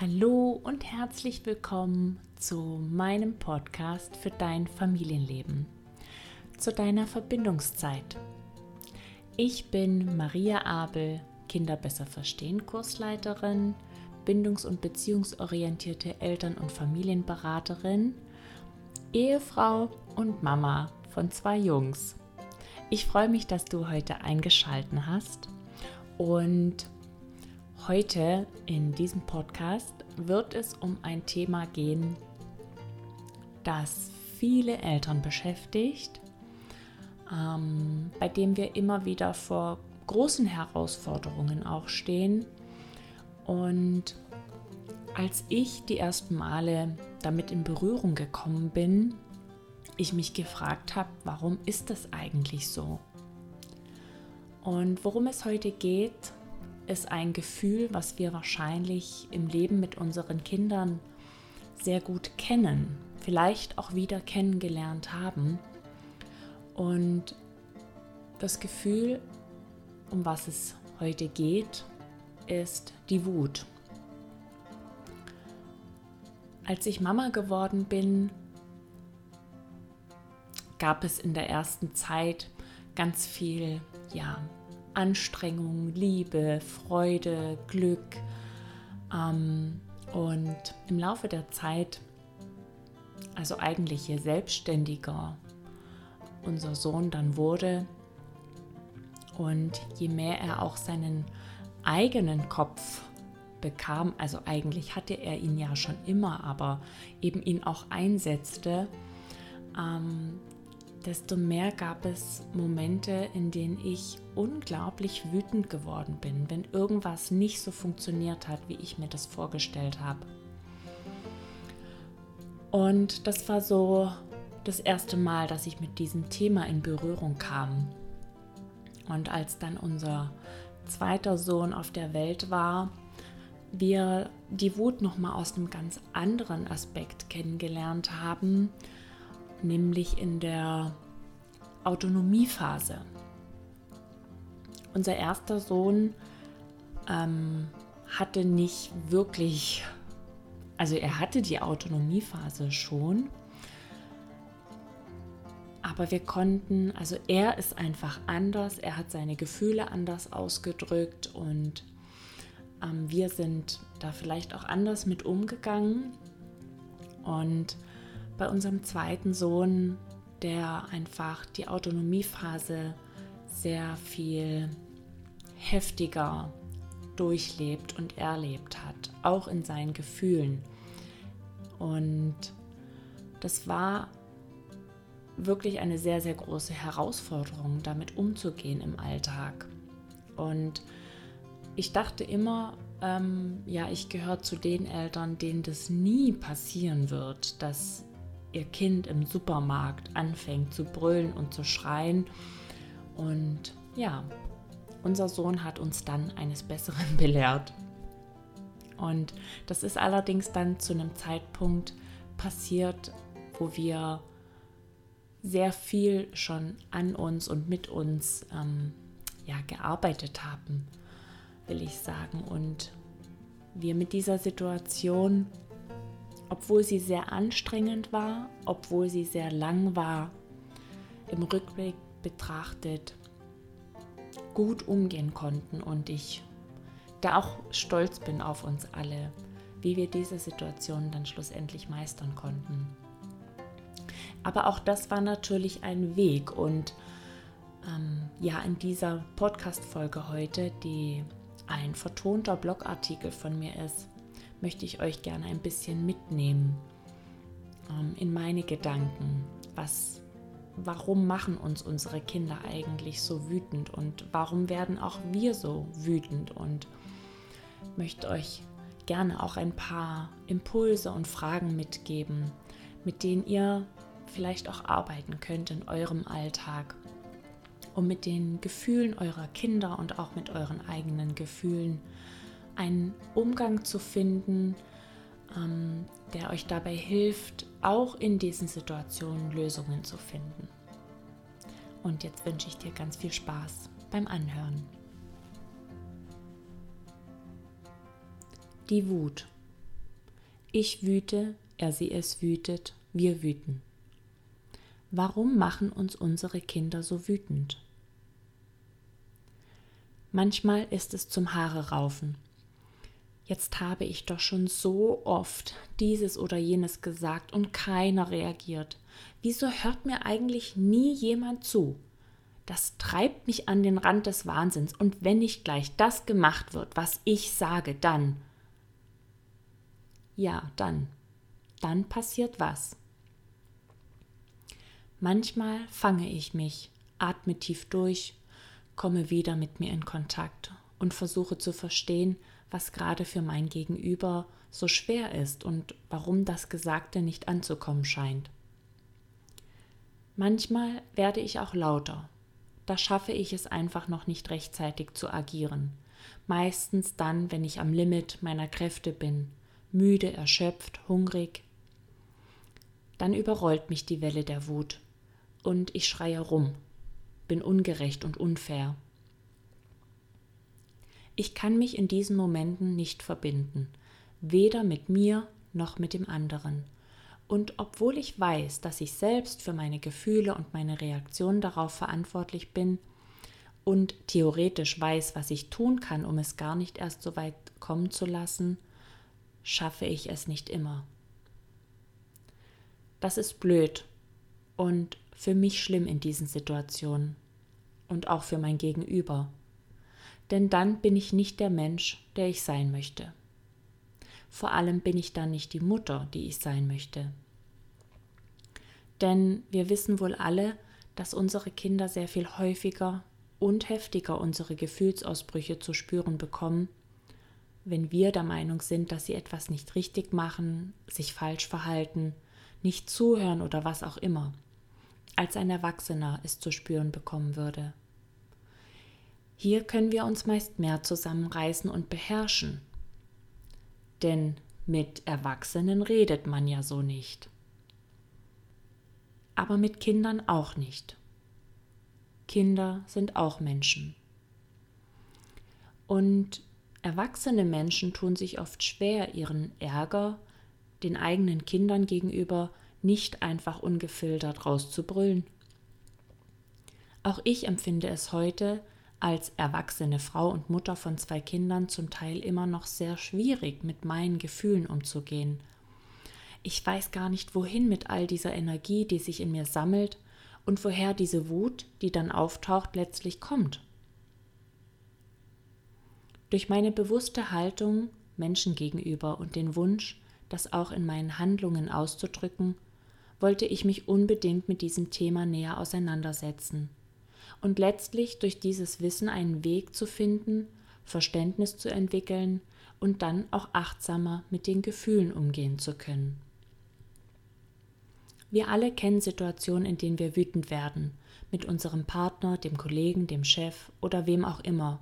Hallo und herzlich willkommen zu meinem Podcast für dein Familienleben, zu deiner Verbindungszeit. Ich bin Maria Abel, Kinder besser verstehen Kursleiterin, bindungs- und beziehungsorientierte Eltern- und Familienberaterin, Ehefrau und Mama von zwei Jungs. Ich freue mich, dass du heute eingeschalten hast und Heute in diesem Podcast wird es um ein Thema gehen, das viele Eltern beschäftigt, ähm, bei dem wir immer wieder vor großen Herausforderungen auch stehen. Und als ich die ersten Male damit in Berührung gekommen bin, ich mich gefragt habe, warum ist das eigentlich so? Und worum es heute geht, ist ein Gefühl, was wir wahrscheinlich im Leben mit unseren Kindern sehr gut kennen, vielleicht auch wieder kennengelernt haben. Und das Gefühl, um was es heute geht, ist die Wut. Als ich Mama geworden bin, gab es in der ersten Zeit ganz viel ja, Anstrengung, Liebe, Freude, Glück. Ähm, und im Laufe der Zeit, also eigentlich je selbstständiger unser Sohn dann wurde und je mehr er auch seinen eigenen Kopf bekam, also eigentlich hatte er ihn ja schon immer, aber eben ihn auch einsetzte, ähm, desto mehr gab es Momente, in denen ich unglaublich wütend geworden bin, wenn irgendwas nicht so funktioniert hat, wie ich mir das vorgestellt habe. Und das war so das erste Mal, dass ich mit diesem Thema in Berührung kam. Und als dann unser zweiter Sohn auf der Welt war, wir die Wut noch mal aus einem ganz anderen Aspekt kennengelernt haben, nämlich in der Autonomiephase. Unser erster Sohn ähm, hatte nicht wirklich, also er hatte die Autonomiephase schon, aber wir konnten, also er ist einfach anders, er hat seine Gefühle anders ausgedrückt und ähm, wir sind da vielleicht auch anders mit umgegangen. Und bei unserem zweiten Sohn, der einfach die Autonomiephase sehr viel heftiger durchlebt und erlebt hat, auch in seinen Gefühlen. Und das war wirklich eine sehr, sehr große Herausforderung, damit umzugehen im Alltag. Und ich dachte immer, ähm, ja, ich gehöre zu den Eltern, denen das nie passieren wird, dass ihr Kind im Supermarkt anfängt zu brüllen und zu schreien. Und ja, unser Sohn hat uns dann eines Besseren belehrt. Und das ist allerdings dann zu einem Zeitpunkt passiert, wo wir sehr viel schon an uns und mit uns ähm, ja, gearbeitet haben, will ich sagen. Und wir mit dieser Situation obwohl sie sehr anstrengend war, obwohl sie sehr lang war, im Rückblick betrachtet gut umgehen konnten und ich da auch stolz bin auf uns alle, wie wir diese Situation dann schlussendlich meistern konnten. Aber auch das war natürlich ein Weg und ähm, ja, in dieser Podcast-Folge heute, die ein vertonter Blogartikel von mir ist, möchte ich euch gerne ein bisschen mitnehmen ähm, in meine Gedanken. Was, warum machen uns unsere Kinder eigentlich so wütend und warum werden auch wir so wütend? Und möchte euch gerne auch ein paar Impulse und Fragen mitgeben, mit denen ihr vielleicht auch arbeiten könnt in eurem Alltag, um mit den Gefühlen eurer Kinder und auch mit euren eigenen Gefühlen einen Umgang zu finden, ähm, der euch dabei hilft, auch in diesen Situationen Lösungen zu finden. Und jetzt wünsche ich dir ganz viel Spaß beim Anhören. Die Wut. Ich wüte, er sie es wütet, wir wüten. Warum machen uns unsere Kinder so wütend? Manchmal ist es zum Haare raufen. Jetzt habe ich doch schon so oft dieses oder jenes gesagt und keiner reagiert. Wieso hört mir eigentlich nie jemand zu? Das treibt mich an den Rand des Wahnsinns. Und wenn nicht gleich das gemacht wird, was ich sage, dann. Ja, dann. Dann passiert was. Manchmal fange ich mich, atme tief durch, komme wieder mit mir in Kontakt und versuche zu verstehen, was gerade für mein Gegenüber so schwer ist und warum das Gesagte nicht anzukommen scheint. Manchmal werde ich auch lauter. Da schaffe ich es einfach noch nicht rechtzeitig zu agieren. Meistens dann, wenn ich am Limit meiner Kräfte bin, müde, erschöpft, hungrig. Dann überrollt mich die Welle der Wut und ich schreie rum, bin ungerecht und unfair. Ich kann mich in diesen Momenten nicht verbinden, weder mit mir noch mit dem anderen. Und obwohl ich weiß, dass ich selbst für meine Gefühle und meine Reaktion darauf verantwortlich bin und theoretisch weiß, was ich tun kann, um es gar nicht erst so weit kommen zu lassen, schaffe ich es nicht immer. Das ist blöd und für mich schlimm in diesen Situationen und auch für mein Gegenüber. Denn dann bin ich nicht der Mensch, der ich sein möchte. Vor allem bin ich dann nicht die Mutter, die ich sein möchte. Denn wir wissen wohl alle, dass unsere Kinder sehr viel häufiger und heftiger unsere Gefühlsausbrüche zu spüren bekommen, wenn wir der Meinung sind, dass sie etwas nicht richtig machen, sich falsch verhalten, nicht zuhören oder was auch immer als ein Erwachsener es zu spüren bekommen würde. Hier können wir uns meist mehr zusammenreißen und beherrschen. Denn mit Erwachsenen redet man ja so nicht. Aber mit Kindern auch nicht. Kinder sind auch Menschen. Und erwachsene Menschen tun sich oft schwer, ihren Ärger den eigenen Kindern gegenüber nicht einfach ungefiltert rauszubrüllen. Auch ich empfinde es heute als erwachsene Frau und Mutter von zwei Kindern zum Teil immer noch sehr schwierig, mit meinen Gefühlen umzugehen. Ich weiß gar nicht, wohin mit all dieser Energie, die sich in mir sammelt und woher diese Wut, die dann auftaucht, letztlich kommt. Durch meine bewusste Haltung Menschen gegenüber und den Wunsch, das auch in meinen Handlungen auszudrücken, wollte ich mich unbedingt mit diesem Thema näher auseinandersetzen und letztlich durch dieses Wissen einen Weg zu finden, Verständnis zu entwickeln und dann auch achtsamer mit den Gefühlen umgehen zu können. Wir alle kennen Situationen, in denen wir wütend werden, mit unserem Partner, dem Kollegen, dem Chef oder wem auch immer.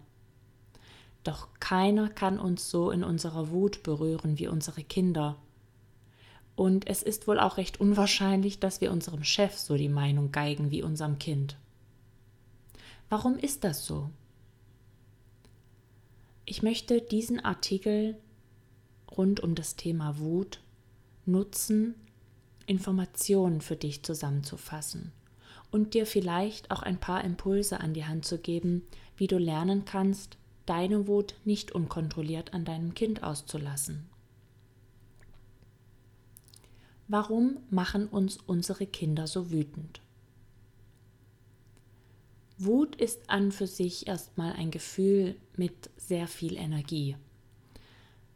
Doch keiner kann uns so in unserer Wut berühren wie unsere Kinder und es ist wohl auch recht unwahrscheinlich, dass wir unserem Chef so die Meinung geigen wie unserem Kind. Warum ist das so? Ich möchte diesen Artikel rund um das Thema Wut nutzen, Informationen für dich zusammenzufassen und dir vielleicht auch ein paar Impulse an die Hand zu geben, wie du lernen kannst, deine Wut nicht unkontrolliert an deinem Kind auszulassen. Warum machen uns unsere Kinder so wütend? Wut ist an für sich erstmal ein Gefühl mit sehr viel Energie.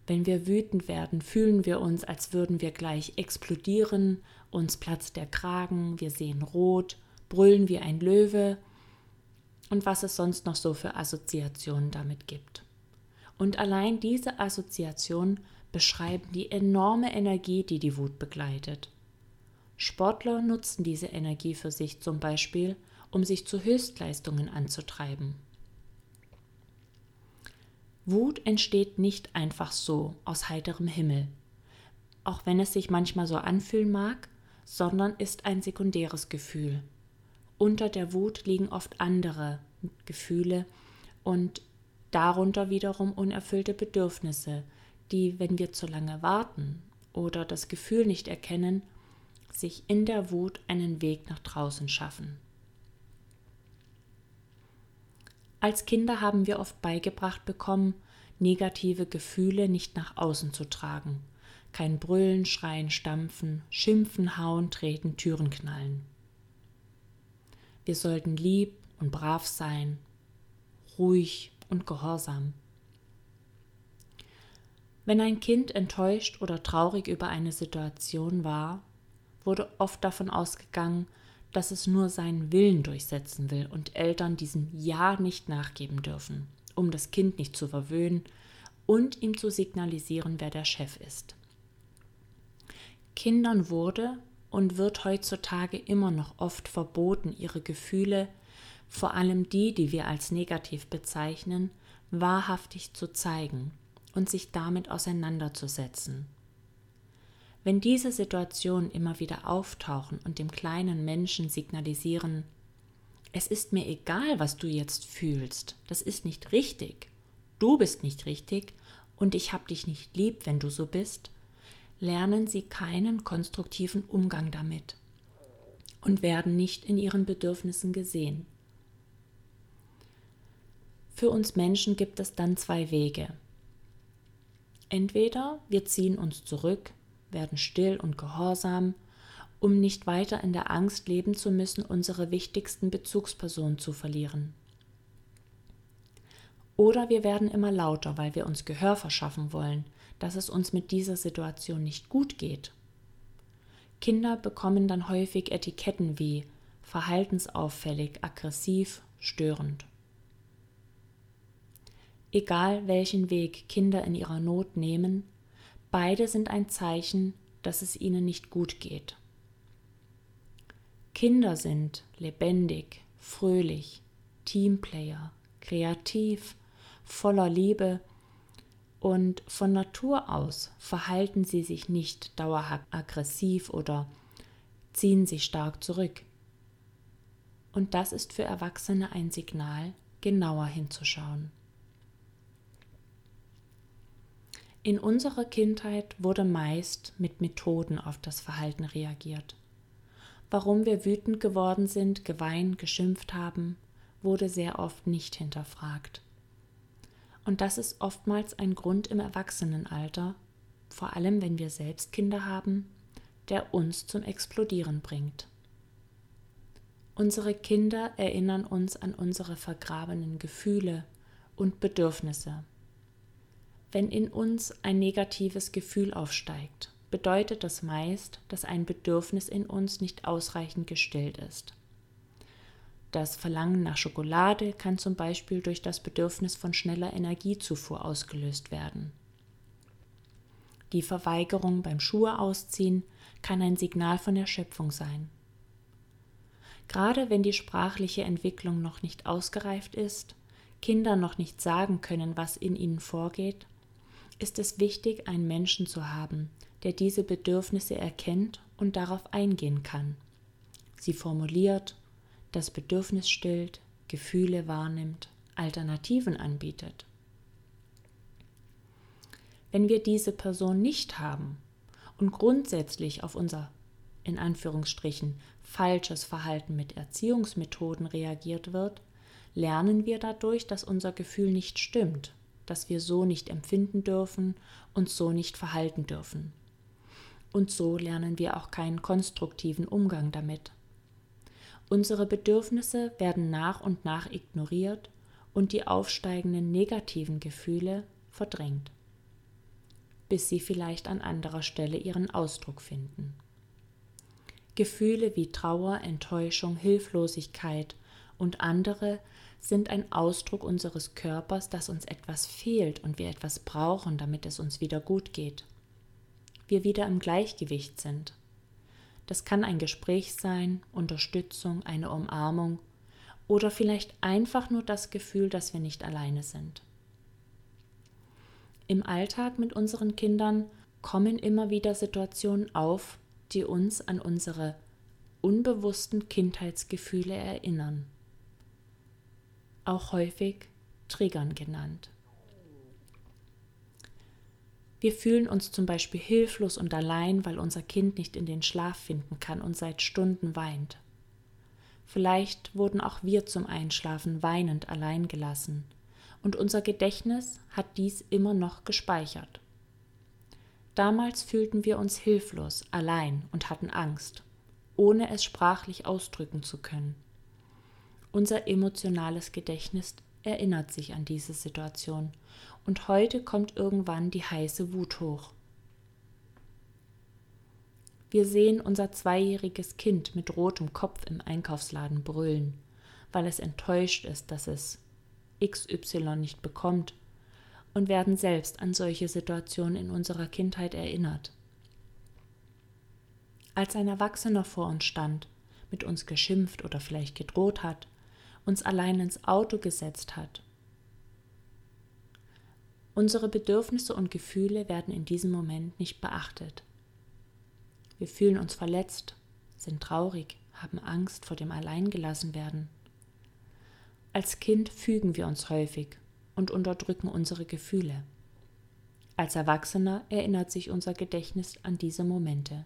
Wenn wir wütend werden, fühlen wir uns, als würden wir gleich explodieren, uns platzt der Kragen, wir sehen rot, brüllen wie ein Löwe und was es sonst noch so für Assoziationen damit gibt. Und allein diese Assoziation beschreiben die enorme Energie, die die Wut begleitet. Sportler nutzen diese Energie für sich zum Beispiel, um sich zu Höchstleistungen anzutreiben. Wut entsteht nicht einfach so aus heiterem Himmel, auch wenn es sich manchmal so anfühlen mag, sondern ist ein sekundäres Gefühl. Unter der Wut liegen oft andere Gefühle und darunter wiederum unerfüllte Bedürfnisse, die, wenn wir zu lange warten oder das Gefühl nicht erkennen, sich in der Wut einen Weg nach draußen schaffen. Als Kinder haben wir oft beigebracht bekommen, negative Gefühle nicht nach außen zu tragen. Kein Brüllen, Schreien, Stampfen, Schimpfen, Hauen, Treten, Türen knallen. Wir sollten lieb und brav sein, ruhig und gehorsam. Wenn ein Kind enttäuscht oder traurig über eine Situation war, wurde oft davon ausgegangen, dass es nur seinen Willen durchsetzen will und Eltern diesem Ja nicht nachgeben dürfen, um das Kind nicht zu verwöhnen und ihm zu signalisieren, wer der Chef ist. Kindern wurde und wird heutzutage immer noch oft verboten, ihre Gefühle, vor allem die, die wir als negativ bezeichnen, wahrhaftig zu zeigen und sich damit auseinanderzusetzen. Wenn diese Situationen immer wieder auftauchen und dem kleinen Menschen signalisieren, es ist mir egal, was du jetzt fühlst, das ist nicht richtig, du bist nicht richtig und ich hab dich nicht lieb, wenn du so bist, lernen sie keinen konstruktiven Umgang damit und werden nicht in ihren Bedürfnissen gesehen. Für uns Menschen gibt es dann zwei Wege. Entweder wir ziehen uns zurück, werden still und gehorsam, um nicht weiter in der Angst leben zu müssen, unsere wichtigsten Bezugspersonen zu verlieren. Oder wir werden immer lauter, weil wir uns Gehör verschaffen wollen, dass es uns mit dieser Situation nicht gut geht. Kinder bekommen dann häufig Etiketten wie verhaltensauffällig, aggressiv, störend. Egal welchen Weg Kinder in ihrer Not nehmen, beide sind ein Zeichen, dass es ihnen nicht gut geht. Kinder sind lebendig, fröhlich, Teamplayer, kreativ, voller Liebe und von Natur aus verhalten sie sich nicht dauerhaft aggressiv oder ziehen sich stark zurück. Und das ist für Erwachsene ein Signal, genauer hinzuschauen. In unserer Kindheit wurde meist mit Methoden auf das Verhalten reagiert. Warum wir wütend geworden sind, geweint, geschimpft haben, wurde sehr oft nicht hinterfragt. Und das ist oftmals ein Grund im Erwachsenenalter, vor allem wenn wir selbst Kinder haben, der uns zum Explodieren bringt. Unsere Kinder erinnern uns an unsere vergrabenen Gefühle und Bedürfnisse. Wenn in uns ein negatives Gefühl aufsteigt, bedeutet das meist, dass ein Bedürfnis in uns nicht ausreichend gestillt ist. Das Verlangen nach Schokolade kann zum Beispiel durch das Bedürfnis von schneller Energiezufuhr ausgelöst werden. Die Verweigerung beim Schuhe ausziehen kann ein Signal von Erschöpfung sein. Gerade wenn die sprachliche Entwicklung noch nicht ausgereift ist, Kinder noch nicht sagen können, was in ihnen vorgeht, ist es wichtig, einen Menschen zu haben, der diese Bedürfnisse erkennt und darauf eingehen kann, sie formuliert, das Bedürfnis stillt, Gefühle wahrnimmt, Alternativen anbietet. Wenn wir diese Person nicht haben und grundsätzlich auf unser in Anführungsstrichen falsches Verhalten mit Erziehungsmethoden reagiert wird, lernen wir dadurch, dass unser Gefühl nicht stimmt dass wir so nicht empfinden dürfen und so nicht verhalten dürfen. Und so lernen wir auch keinen konstruktiven Umgang damit. Unsere Bedürfnisse werden nach und nach ignoriert und die aufsteigenden negativen Gefühle verdrängt, bis sie vielleicht an anderer Stelle ihren Ausdruck finden. Gefühle wie Trauer, Enttäuschung, Hilflosigkeit und andere sind ein Ausdruck unseres Körpers, dass uns etwas fehlt und wir etwas brauchen, damit es uns wieder gut geht. Wir wieder im Gleichgewicht sind. Das kann ein Gespräch sein, Unterstützung, eine Umarmung oder vielleicht einfach nur das Gefühl, dass wir nicht alleine sind. Im Alltag mit unseren Kindern kommen immer wieder Situationen auf, die uns an unsere unbewussten Kindheitsgefühle erinnern auch häufig Triggern genannt. Wir fühlen uns zum Beispiel hilflos und allein, weil unser Kind nicht in den Schlaf finden kann und seit Stunden weint. Vielleicht wurden auch wir zum Einschlafen weinend allein gelassen, und unser Gedächtnis hat dies immer noch gespeichert. Damals fühlten wir uns hilflos, allein und hatten Angst, ohne es sprachlich ausdrücken zu können. Unser emotionales Gedächtnis erinnert sich an diese Situation und heute kommt irgendwann die heiße Wut hoch. Wir sehen unser zweijähriges Kind mit rotem Kopf im Einkaufsladen brüllen, weil es enttäuscht ist, dass es XY nicht bekommt und werden selbst an solche Situationen in unserer Kindheit erinnert. Als ein Erwachsener vor uns stand, mit uns geschimpft oder vielleicht gedroht hat, uns allein ins Auto gesetzt hat. Unsere Bedürfnisse und Gefühle werden in diesem Moment nicht beachtet. Wir fühlen uns verletzt, sind traurig, haben Angst vor dem Alleingelassenwerden. Als Kind fügen wir uns häufig und unterdrücken unsere Gefühle. Als Erwachsener erinnert sich unser Gedächtnis an diese Momente.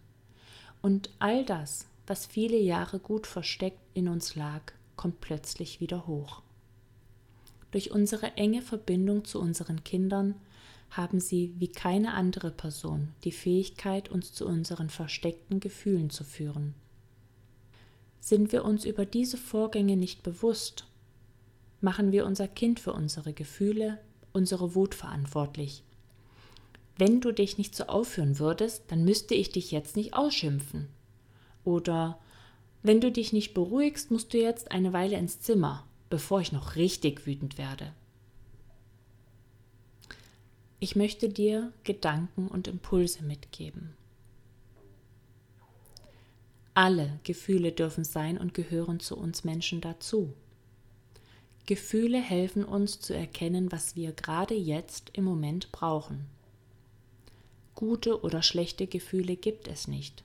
Und all das, was viele Jahre gut versteckt in uns lag, kommt plötzlich wieder hoch. Durch unsere enge Verbindung zu unseren Kindern haben sie wie keine andere Person die Fähigkeit, uns zu unseren versteckten Gefühlen zu führen. Sind wir uns über diese Vorgänge nicht bewusst, machen wir unser Kind für unsere Gefühle, unsere Wut verantwortlich. Wenn du dich nicht so aufführen würdest, dann müsste ich dich jetzt nicht ausschimpfen. Oder wenn du dich nicht beruhigst, musst du jetzt eine Weile ins Zimmer, bevor ich noch richtig wütend werde. Ich möchte dir Gedanken und Impulse mitgeben. Alle Gefühle dürfen sein und gehören zu uns Menschen dazu. Gefühle helfen uns zu erkennen, was wir gerade jetzt im Moment brauchen. Gute oder schlechte Gefühle gibt es nicht.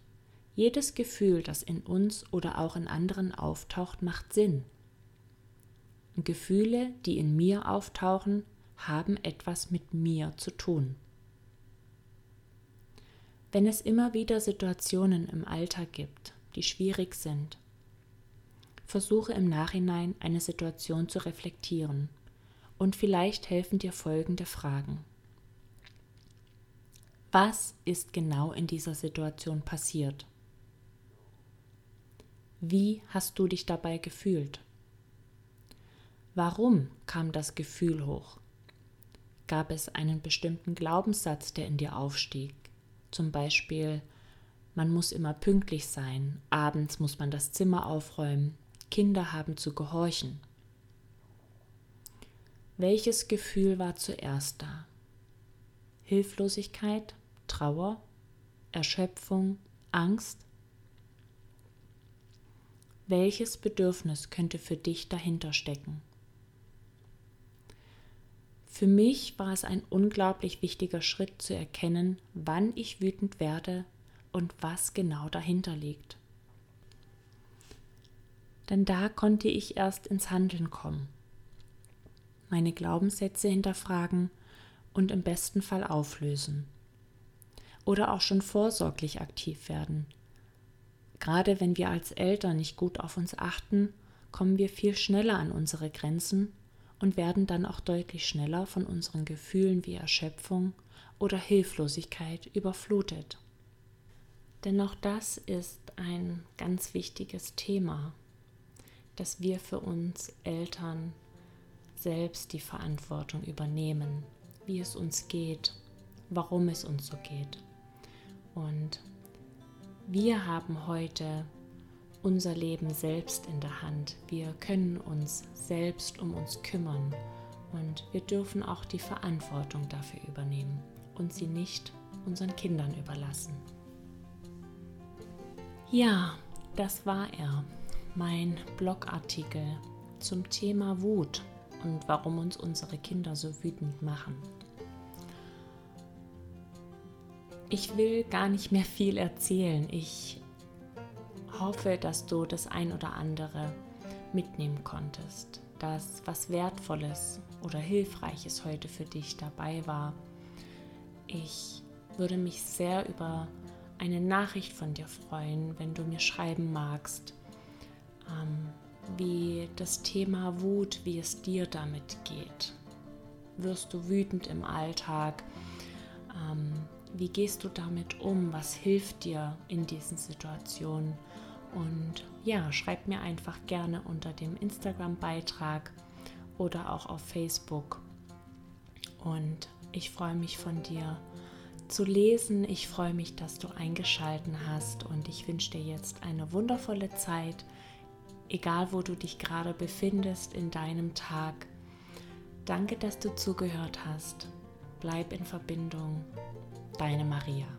Jedes Gefühl, das in uns oder auch in anderen auftaucht, macht Sinn. Gefühle, die in mir auftauchen, haben etwas mit mir zu tun. Wenn es immer wieder Situationen im Alltag gibt, die schwierig sind, versuche im Nachhinein eine Situation zu reflektieren und vielleicht helfen dir folgende Fragen. Was ist genau in dieser Situation passiert? Wie hast du dich dabei gefühlt? Warum kam das Gefühl hoch? Gab es einen bestimmten Glaubenssatz, der in dir aufstieg? Zum Beispiel, man muss immer pünktlich sein, abends muss man das Zimmer aufräumen, Kinder haben zu gehorchen. Welches Gefühl war zuerst da? Hilflosigkeit, Trauer, Erschöpfung, Angst? Welches Bedürfnis könnte für dich dahinter stecken? Für mich war es ein unglaublich wichtiger Schritt zu erkennen, wann ich wütend werde und was genau dahinter liegt denn da konnte ich erst ins Handeln kommen, meine Glaubenssätze hinterfragen und im besten Fall auflösen. Oder auch schon vorsorglich aktiv werden. Gerade wenn wir als Eltern nicht gut auf uns achten, kommen wir viel schneller an unsere Grenzen und werden dann auch deutlich schneller von unseren Gefühlen wie Erschöpfung oder Hilflosigkeit überflutet. Denn auch das ist ein ganz wichtiges Thema dass wir für uns Eltern selbst die Verantwortung übernehmen, wie es uns geht, warum es uns so geht. Und wir haben heute unser Leben selbst in der Hand. Wir können uns selbst um uns kümmern und wir dürfen auch die Verantwortung dafür übernehmen und sie nicht unseren Kindern überlassen. Ja, das war er mein Blogartikel zum Thema Wut und warum uns unsere Kinder so wütend machen. Ich will gar nicht mehr viel erzählen. Ich hoffe, dass du das ein oder andere mitnehmen konntest, dass was Wertvolles oder Hilfreiches heute für dich dabei war. Ich würde mich sehr über eine Nachricht von dir freuen, wenn du mir schreiben magst, ähm, wie das Thema Wut, wie es dir damit geht. Wirst du wütend im Alltag? Ähm, wie gehst du damit um? Was hilft dir in diesen Situationen? Und ja, schreib mir einfach gerne unter dem Instagram-Beitrag oder auch auf Facebook. Und ich freue mich von dir zu lesen. Ich freue mich, dass du eingeschalten hast und ich wünsche dir jetzt eine wundervolle Zeit, egal wo du dich gerade befindest in deinem Tag. Danke, dass du zugehört hast. Bleib in Verbindung. Deine Maria.